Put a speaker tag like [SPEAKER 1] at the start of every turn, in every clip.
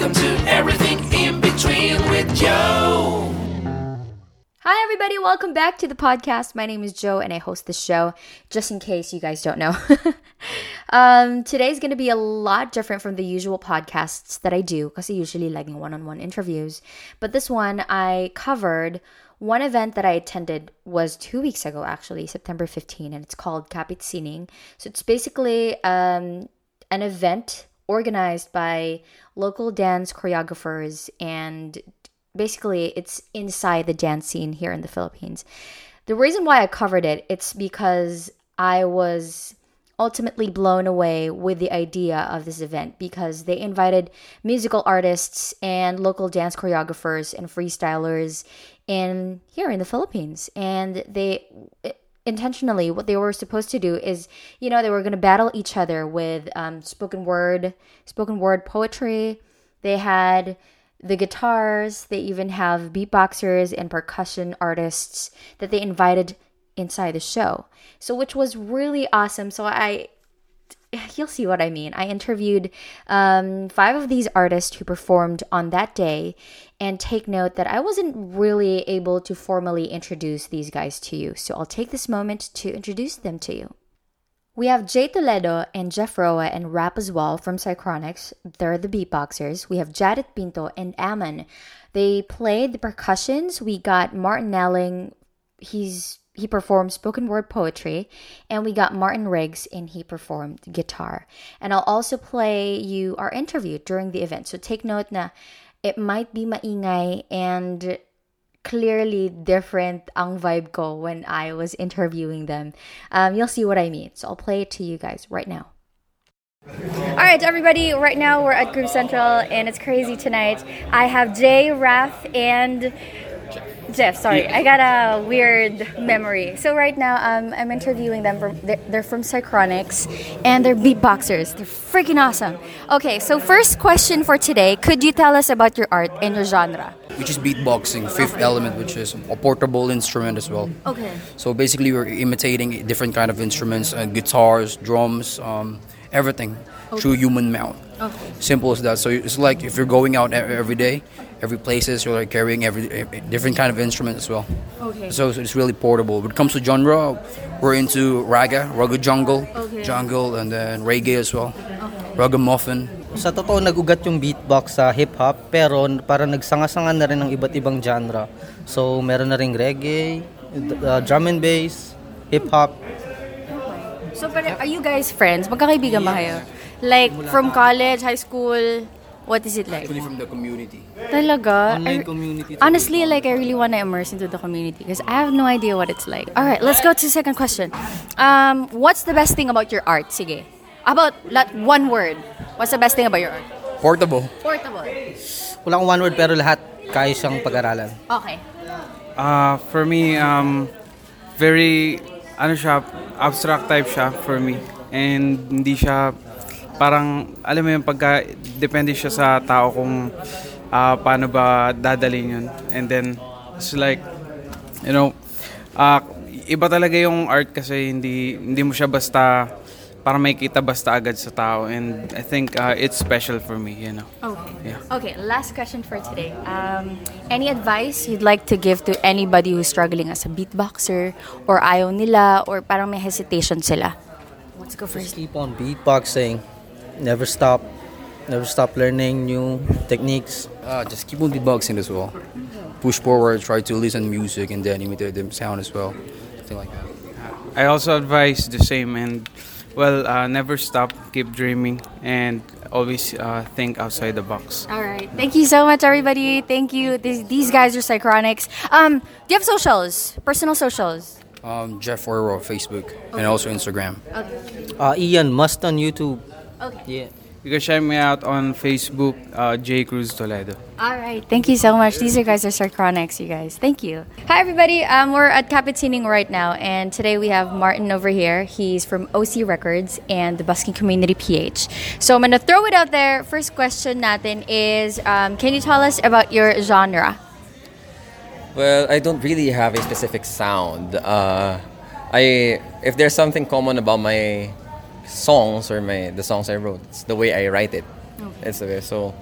[SPEAKER 1] Welcome to Everything in Between with Joe.
[SPEAKER 2] Hi, everybody. Welcome back to the podcast. My name is Joe, and I host the show, just in case you guys don't know. um, today's going to be a lot different from the usual podcasts that I do, because I usually like one on one interviews. But this one, I covered one event that I attended was two weeks ago, actually, September 15, and it's called Kapit Sining. So it's basically um, an event organized by local dance choreographers and basically it's inside the dance scene here in the Philippines. The reason why I covered it, it's because I was ultimately blown away with the idea of this event because they invited musical artists and local dance choreographers and freestylers in here in the Philippines and they intentionally what they were supposed to do is you know they were going to battle each other with um, spoken word spoken word poetry they had the guitars, they even have beatboxers and percussion artists that they invited inside the show. So which was really awesome. So I you'll see what I mean. I interviewed um, five of these artists who performed on that day, and take note that I wasn't really able to formally introduce these guys to you. So I'll take this moment to introduce them to you. We have Jay Toledo and Jeff Roa and Rap as well from Psychronics. They're the beatboxers. We have Jared Pinto and Ammon. They played the percussions. We got Martin Naling. He's he performed spoken word poetry and we got Martin Riggs and he performed guitar. And I'll also play you our interview during the event. So take note na it might be maingay and clearly different ang vibe ko when I was interviewing them. Um, you'll see what I mean. So I'll play it to you guys right now. All right, everybody. Right now we're at Group Central, and it's crazy tonight. I have Jay, Raph, and Jeff. Sorry, I got a weird memory. So right now, um, I'm interviewing them. From, they're, they're from Psychronics, and they're beatboxers. They're freaking awesome. Okay, so first question for today: Could you tell us about your art and your genre?
[SPEAKER 3] which is beatboxing. Fifth element, which is a portable instrument as well.
[SPEAKER 2] Okay.
[SPEAKER 3] So basically, we're imitating different kind of instruments, uh, guitars, drums, um, everything through human mouth.
[SPEAKER 2] Okay.
[SPEAKER 3] Simple as that. So it's like if you're going out every day, every places, you're like carrying every different kind of instrument as well.
[SPEAKER 2] Okay.
[SPEAKER 3] So it's really portable. When it comes to genre, we're into raga, rugged jungle,
[SPEAKER 2] Okay.
[SPEAKER 3] jungle, and then reggae as well. Ragamuffin.
[SPEAKER 4] Sa totoo, nagugat yung beatbox sa hip-hop, pero parang nagsanga-sanga na rin ng iba't ibang genre. So, meron na ring reggae, uh, drum and bass, hip-hop.
[SPEAKER 2] So, but are you guys friends? Magkakaibigan ba kayo? Like, from college, high school, what is it like?
[SPEAKER 3] Actually from the community.
[SPEAKER 2] Talaga?
[SPEAKER 4] Online
[SPEAKER 2] I-
[SPEAKER 4] community.
[SPEAKER 2] Honestly, like, I really want to immerse into the community because I have no idea what it's like. All right, let's go to the second question. Um, what's the best thing about your art? Sige. About like, one word. What's the best thing about your art?
[SPEAKER 3] Portable.
[SPEAKER 2] Portable.
[SPEAKER 4] Wala akong one word, pero lahat kaya siyang pag-aralan.
[SPEAKER 2] Okay.
[SPEAKER 5] Uh, for me, um, very, ano siya, abstract type siya for me. And hindi siya, parang, alam mo yung pagka, depende siya sa tao kung uh, paano ba dadalhin yun. And then, it's like, you know, uh, iba talaga yung art kasi hindi, hindi mo siya basta, para makikita basta agad sa tao. And I think uh, it's special for me, you know.
[SPEAKER 2] Okay.
[SPEAKER 5] Yeah.
[SPEAKER 2] Okay, last question for today. Um, any advice you'd like to give to anybody who's struggling as a beatboxer or ayaw nila or parang may hesitation sila? Let's go
[SPEAKER 4] Just
[SPEAKER 2] first.
[SPEAKER 4] keep on beatboxing. Never stop. Never stop learning new techniques.
[SPEAKER 3] Uh, just keep on beatboxing as well. Push forward, try to listen music and then imitate the sound as well. Something like that.
[SPEAKER 5] I also advise the same and well, uh, never stop, keep dreaming, and always uh, think outside the box.
[SPEAKER 2] All right. Thank you so much, everybody. Thank you. These, these guys are Psychronics. Um, do you have socials? Personal socials?
[SPEAKER 3] Um, Jeff Oro, Facebook, and also Instagram.
[SPEAKER 4] Uh, Ian Must on YouTube.
[SPEAKER 2] Okay.
[SPEAKER 4] Yeah.
[SPEAKER 5] You can check me out on Facebook, uh, J Cruz Toledo.
[SPEAKER 2] All right. Thank you so much. These are guys are Psychronics, you guys. Thank you. Hi, everybody. Um, we're at Kapit Sining right now, and today we have Martin over here. He's from OC Records and the Busking Community PH. So I'm going to throw it out there. First question natin is um, Can you tell us about your genre?
[SPEAKER 6] Well, I don't really have a specific sound. Uh, I if there's something common about my songs or my the songs I wrote, it's the way I write it. It's the way. So,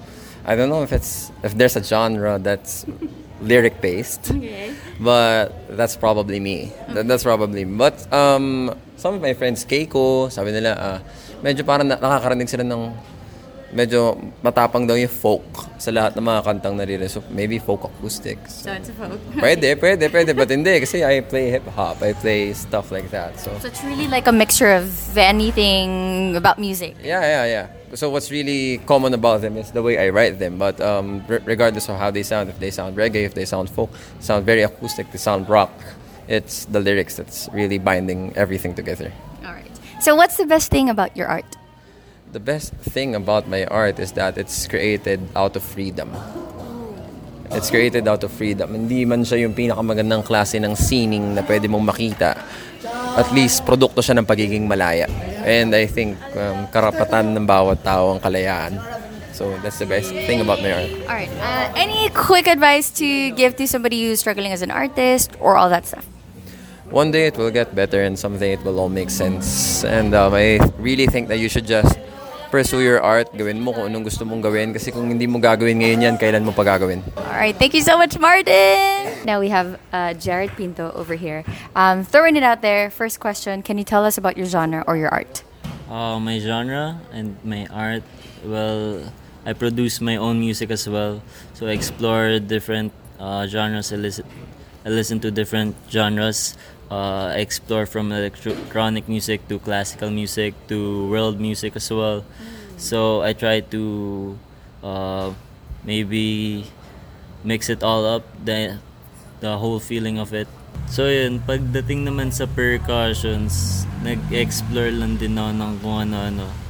[SPEAKER 6] I don't know if it's if there's a genre that's lyric based,
[SPEAKER 2] Okay.
[SPEAKER 6] but that's probably me. That, that's probably. But um, some of my friends, Keiko, sabi nila, ah, medyo parang na- nakakarinig sila ng medyo matapang daw yung folk sa lahat ng mga kantang naririnig. So maybe folk acoustics.
[SPEAKER 2] So it's a folk.
[SPEAKER 6] Pwede, pwede, pwede. But hindi, kasi I play hip-hop. I play stuff like that. So,
[SPEAKER 2] So it's really like a mixture of anything about music.
[SPEAKER 6] yeah, yeah, yeah. So what's really common about them is the way I write them. But um, re- regardless of how they sound, if they sound reggae, if they sound folk, sound very acoustic, they sound rock, it's the lyrics that's really binding everything together.
[SPEAKER 2] All right. So what's the best thing about your art?
[SPEAKER 6] The best thing about my art is that it's created out of freedom. It's created out of freedom. Hindi man siya yung pinakamagandang klase ng scening na pwede mong makita. At least, produkto siya ng pagiging malaya. And I think um, karapatan ng bawat tao ang kalayaan. So that's the best thing about my art.
[SPEAKER 2] All right. Uh, any quick advice to give to somebody who's struggling as an artist or all that stuff?
[SPEAKER 6] One day it will get better and someday it will all make sense. And um, I really think that you should just pursue your art. Gawin mo kung anong gusto mong gawin. Kasi kung hindi mo gagawin ngayon yan, kailan mo pa gagawin?
[SPEAKER 2] All right. Thank you so much, Martin. Now we have uh, Jared Pinto over here. Um, throwing it out there. First question Can you tell us about your genre or your art?
[SPEAKER 7] Uh, my genre and my art, well, I produce my own music as well. So I explore different uh, genres. I listen, I listen to different genres. Uh, explore from electronic music to classical music to world music as well. So I try to uh, maybe mix it all up, the, the whole feeling of it. So yun, pagdating naman sa percussions, nag-explore lang din ako ng kung ano-ano.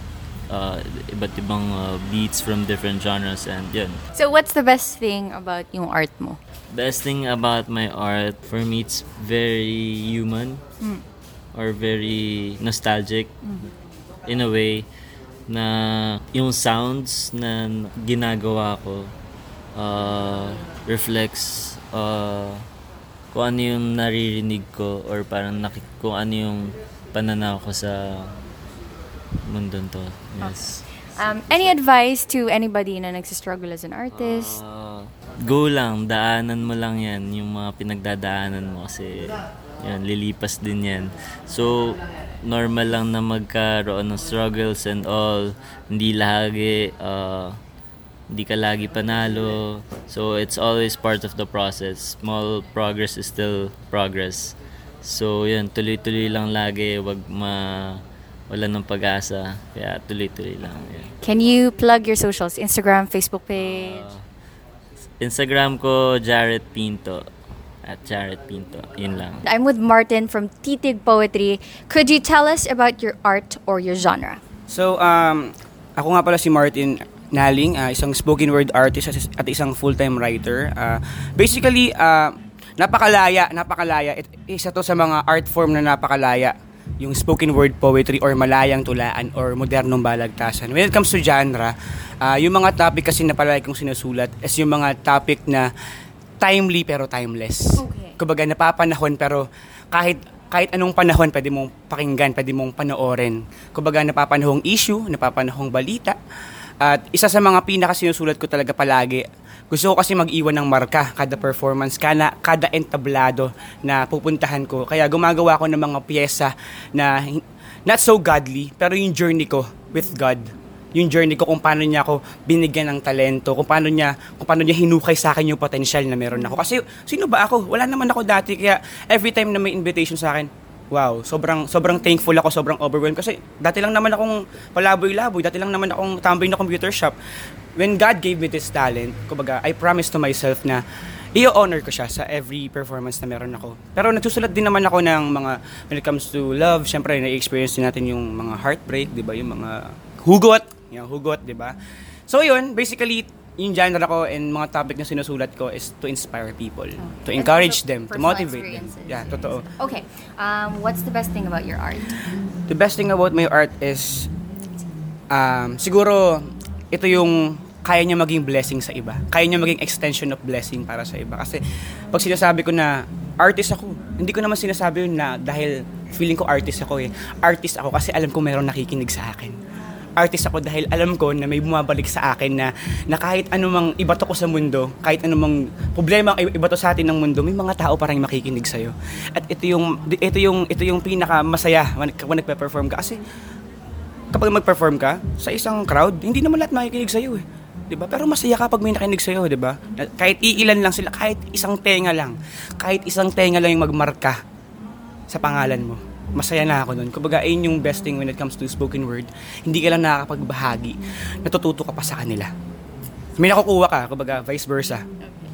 [SPEAKER 7] Uh, iba't ibang uh, beats from different genres and yun.
[SPEAKER 2] So, what's the best thing about yung art mo?
[SPEAKER 7] Best thing about my art, for me, it's very human or very nostalgic in a way na yung sounds na ginagawa ko uh, reflects uh, kung ano yung naririnig ko or parang nakik kung ano yung pananaw ko sa mundon to. Yes.
[SPEAKER 2] Um, any advice to anybody na nagsistruggle as an artist?
[SPEAKER 7] Uh, go lang, daanan mo lang yan, yung mga pinagdadaanan mo kasi yan, lilipas din yan. So, normal lang na magkaroon ng struggles and all. Hindi lagi, uh, hindi ka lagi panalo. So, it's always part of the process. Small progress is still progress. So, yun, tuloy-tuloy lang lagi. Wag ma wala ng pag-asa. Kaya tuloy-tuloy lang. Yan.
[SPEAKER 2] Can you plug your socials? Instagram, Facebook page?
[SPEAKER 7] Instagram ko, Jared Pinto. At Jared Pinto. Yun lang.
[SPEAKER 2] I'm with Martin from Titig Poetry. Could you tell us about your art or your genre?
[SPEAKER 8] So, um, ako nga pala si Martin Naling, ah, isang spoken word artist at- isang full-time writer. Ah, basically, ah, napakalaya, napakalaya. It, isa to sa mga art form na napakalaya. Yung spoken word poetry or malayang tulaan or modernong balagtasan. When it comes to genre, ah, yung mga topic kasi na palagi kong sinusulat is yung mga topic na timely pero timeless.
[SPEAKER 2] Okay.
[SPEAKER 8] Kumbaga napapanahon pero kahit kahit anong panahon pwede mong pakinggan, pwede mong panoorin. Kumbaga napapanahong issue, napapanahong balita. At isa sa mga pinaka sinusulat ko talaga palagi, gusto ko kasi mag-iwan ng marka kada performance, kada, kada entablado na pupuntahan ko. Kaya gumagawa ko ng mga pyesa na not so godly, pero yung journey ko with God yung journey ko kung paano niya ako binigyan ng talento, kung paano niya kung paano niya hinukay sa akin yung potential na meron ako. Kasi sino ba ako? Wala naman ako dati kaya every time na may invitation sa akin, wow, sobrang sobrang thankful ako, sobrang overwhelmed kasi dati lang naman akong palaboy-laboy, dati lang naman akong tambay na computer shop. When God gave me this talent, kumbaga, I promised to myself na i-honor ko siya sa every performance na meron ako. Pero nagsusulat din naman ako ng mga, when it comes to love, syempre, na-experience din natin yung mga heartbreak, di ba? Yung mga hugot, yung hugot, di ba? So yun, basically, yung genre ko and mga topic na sinusulat ko is to inspire people, to encourage them, to motivate them. Yeah, totoo.
[SPEAKER 2] Okay. Um, what's the best thing about your art?
[SPEAKER 8] The best thing about my art is um, siguro ito yung kaya niya maging blessing sa iba. Kaya niya maging extension of blessing para sa iba. Kasi pag sinasabi ko na artist ako, hindi ko naman sinasabi yun na dahil feeling ko artist ako eh. Artist ako kasi alam ko meron nakikinig sa akin. artist ako dahil alam ko na may bumabalik sa akin na, na kahit anumang ibato ko sa mundo, kahit anumang problema ang ibato sa atin ng mundo, may mga tao pa rin makikinig sa'yo. At ito yung, ito yung, ito yung pinaka masaya when nagpe-perform ka. Kasi kapag mag-perform ka sa isang crowd, hindi naman lahat makikinig sa'yo eh. 'Di ba? Pero masaya ka pag may nakinig sa'yo, 'di ba? Kahit iilan lang sila, kahit isang tenga lang, kahit isang tenga lang yung magmarka sa pangalan mo. Masaya na ako nun. Kumbaga, ayun yung best thing when it comes to spoken word. Hindi ka lang nakakapagbahagi. Natututo ka pa sa kanila. May nakukuha ka, kumbaga, vice versa.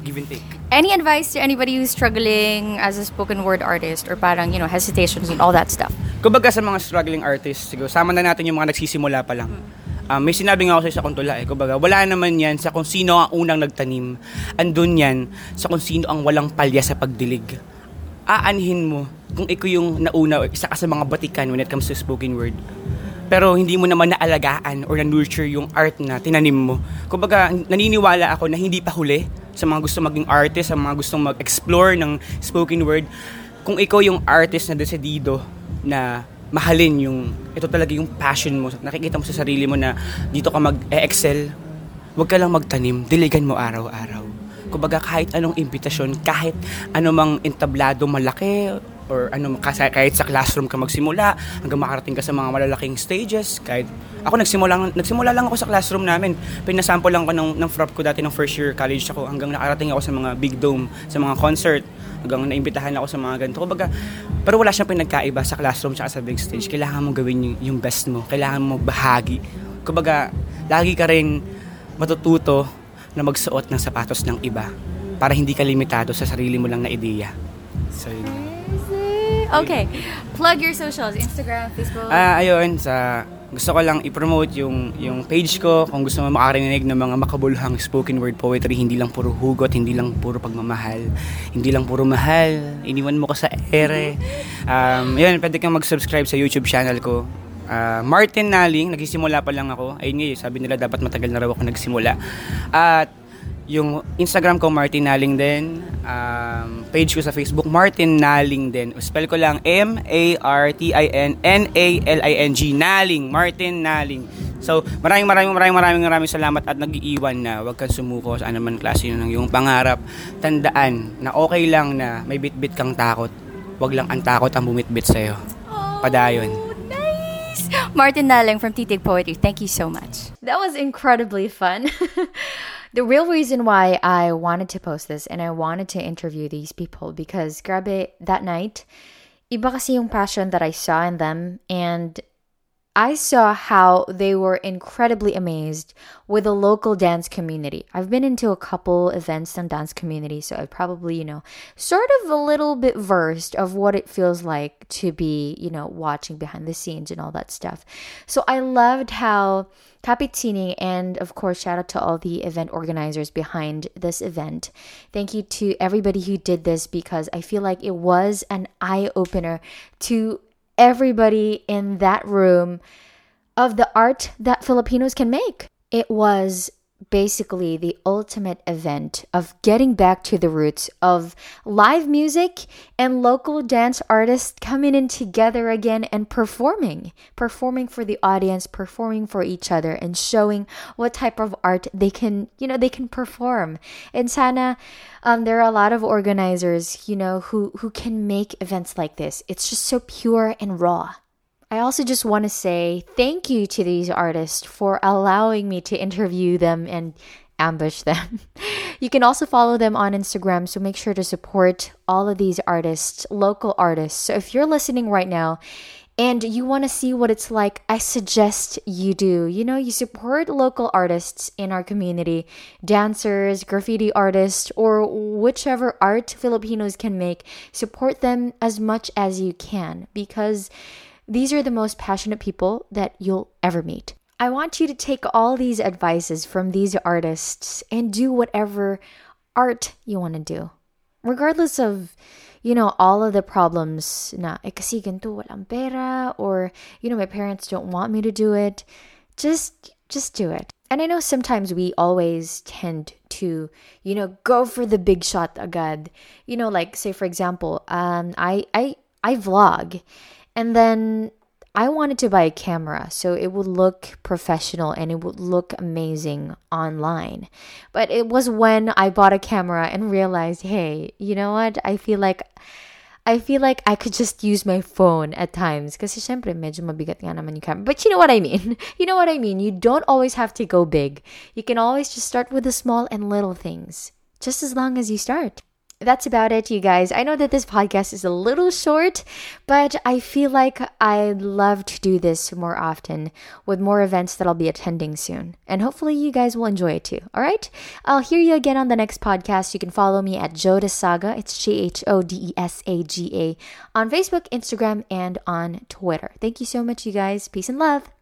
[SPEAKER 8] Give and take.
[SPEAKER 2] Any advice to anybody who's struggling as a spoken word artist or parang, you know, hesitations and all that stuff?
[SPEAKER 8] Kumbaga sa mga struggling artists, siguro, sama na natin yung mga nagsisimula pa lang. Um, may sinabi nga ako sa Kuntula eh, kumbaga, wala naman yan sa kung sino ang unang nagtanim. Andun yan sa kung sino ang walang palya sa pagdilig. Aanhin mo kung ikaw yung nauna, isa ka sa mga batikan when it comes to spoken word. Pero hindi mo naman naalagaan or na-nurture yung art na tinanim mo. Kumbaga, naniniwala ako na hindi pa huli sa mga gusto maging artist, sa mga gustong mag-explore ng spoken word. Kung ikaw yung artist na desidido na mahalin yung, ito talaga yung passion mo, nakikita mo sa sarili mo na dito ka mag-excel, huwag ka lang magtanim, diligan mo araw-araw. Kumbaga kahit anong imbitasyon, kahit anumang entablado malaki, or ano kahit sa classroom ka magsimula hanggang makarating ka sa mga malalaking stages kahit ako nagsimula nagsimula lang ako sa classroom namin. Pinasample lang ko ng, ng frop ko dati ng first year college ako hanggang nakarating ako sa mga big dome sa mga concert hanggang naimbitahan ako sa mga ganito. Kumbaga pero wala siyang pinagkaiba sa classroom at sa big stage. Kailangan mo gawin yung, yung best mo. Kailangan mo bahagi. Kumbaga lagi ka rin matututo na magsuot ng sapatos ng iba para hindi ka limitado sa sarili mo lang na ideya. So yun
[SPEAKER 2] Okay. Plug your socials. Instagram, Facebook.
[SPEAKER 8] Ah, ayun sa gusto ko lang i-promote yung yung page ko kung gusto mo makarinig ng mga makabuluhang spoken word poetry, hindi lang puro hugot, hindi lang puro pagmamahal, hindi lang puro mahal, iniwan mo ko sa ere. Um, yun, pwede kang mag-subscribe sa YouTube channel ko. Ah, Martin Naling, nagsisimula pa lang ako. Ayun nga, sabi nila dapat matagal na raw ako nagsimula. At yung Instagram ko Martin Naling din, um, page ko sa Facebook Martin Naling din. Spell ko lang M A R T I N N A L I N G Naling, Martin Naling. So, maraming maraming maraming maraming maraming salamat at nag-iiwan na huwag kang sumuko sa anuman klase ng iyong pangarap. Tandaan na okay lang na may bit-bit kang takot. Huwag lang ang takot ang bumitbit sa'yo. Padayon.
[SPEAKER 2] Nice. Martin Naling from Titig Poetry. Thank you so much. That was incredibly fun. the real reason why I wanted to post this and I wanted to interview these people because grabe that night, iba kasi yung passion that I saw in them and I saw how they were incredibly amazed with the local dance community. I've been into a couple events and dance community, so I probably, you know, sort of a little bit versed of what it feels like to be, you know, watching behind the scenes and all that stuff. So I loved how Kapit Sining and of course shout out to all the event organizers behind this event. Thank you to everybody who did this because I feel like it was an eye opener to everybody in that room of the art that Filipinos can make. It was basically the ultimate event of getting back to the roots of live music and local dance artists coming in together again and performing performing for the audience performing for each other and showing what type of art they can you know they can perform. And sana um, there are a lot of organizers you know who who can make events like this. It's just so pure and raw I also just want to say thank you to these artists for allowing me to interview them and ambush them. You can also follow them on Instagram, so make sure to support all of these artists, local artists. So if you're listening right now and you want to see what it's like, I suggest you do. You know, you support local artists in our community, dancers, graffiti artists, or whichever art Filipinos can make. Support them as much as you can because these are the most passionate people that you'll ever meet. I want you to take all these advices from these artists and do whatever art you want to do. Regardless of, you know, all of the problems na, eh walang pera or, you know, my parents don't want me to do it. Just, just do it. And I know sometimes we always tend to, you know, go for the big shot agad. You know, like say for example, um, I, I, I vlog and then I wanted to buy a camera so it would look professional and it would look amazing online. But it was when I bought a camera and realized, hey, you know what? I feel like I feel like I could just use my phone at times kasi syempre medyo mabigat nga naman yung camera. But you know what I mean? You know what I mean? You don't always have to go big. You can always just start with the small and little things. Just as long as you start that's about it, you guys. I know that this podcast is a little short, but I feel like I'd love to do this more often with more events that I'll be attending soon. And hopefully, you guys will enjoy it too. All right? I'll hear you again on the next podcast. You can follow me at Jodes Saga. It's J H O D E S A G A on Facebook, Instagram, and on Twitter. Thank you so much, you guys. Peace and love.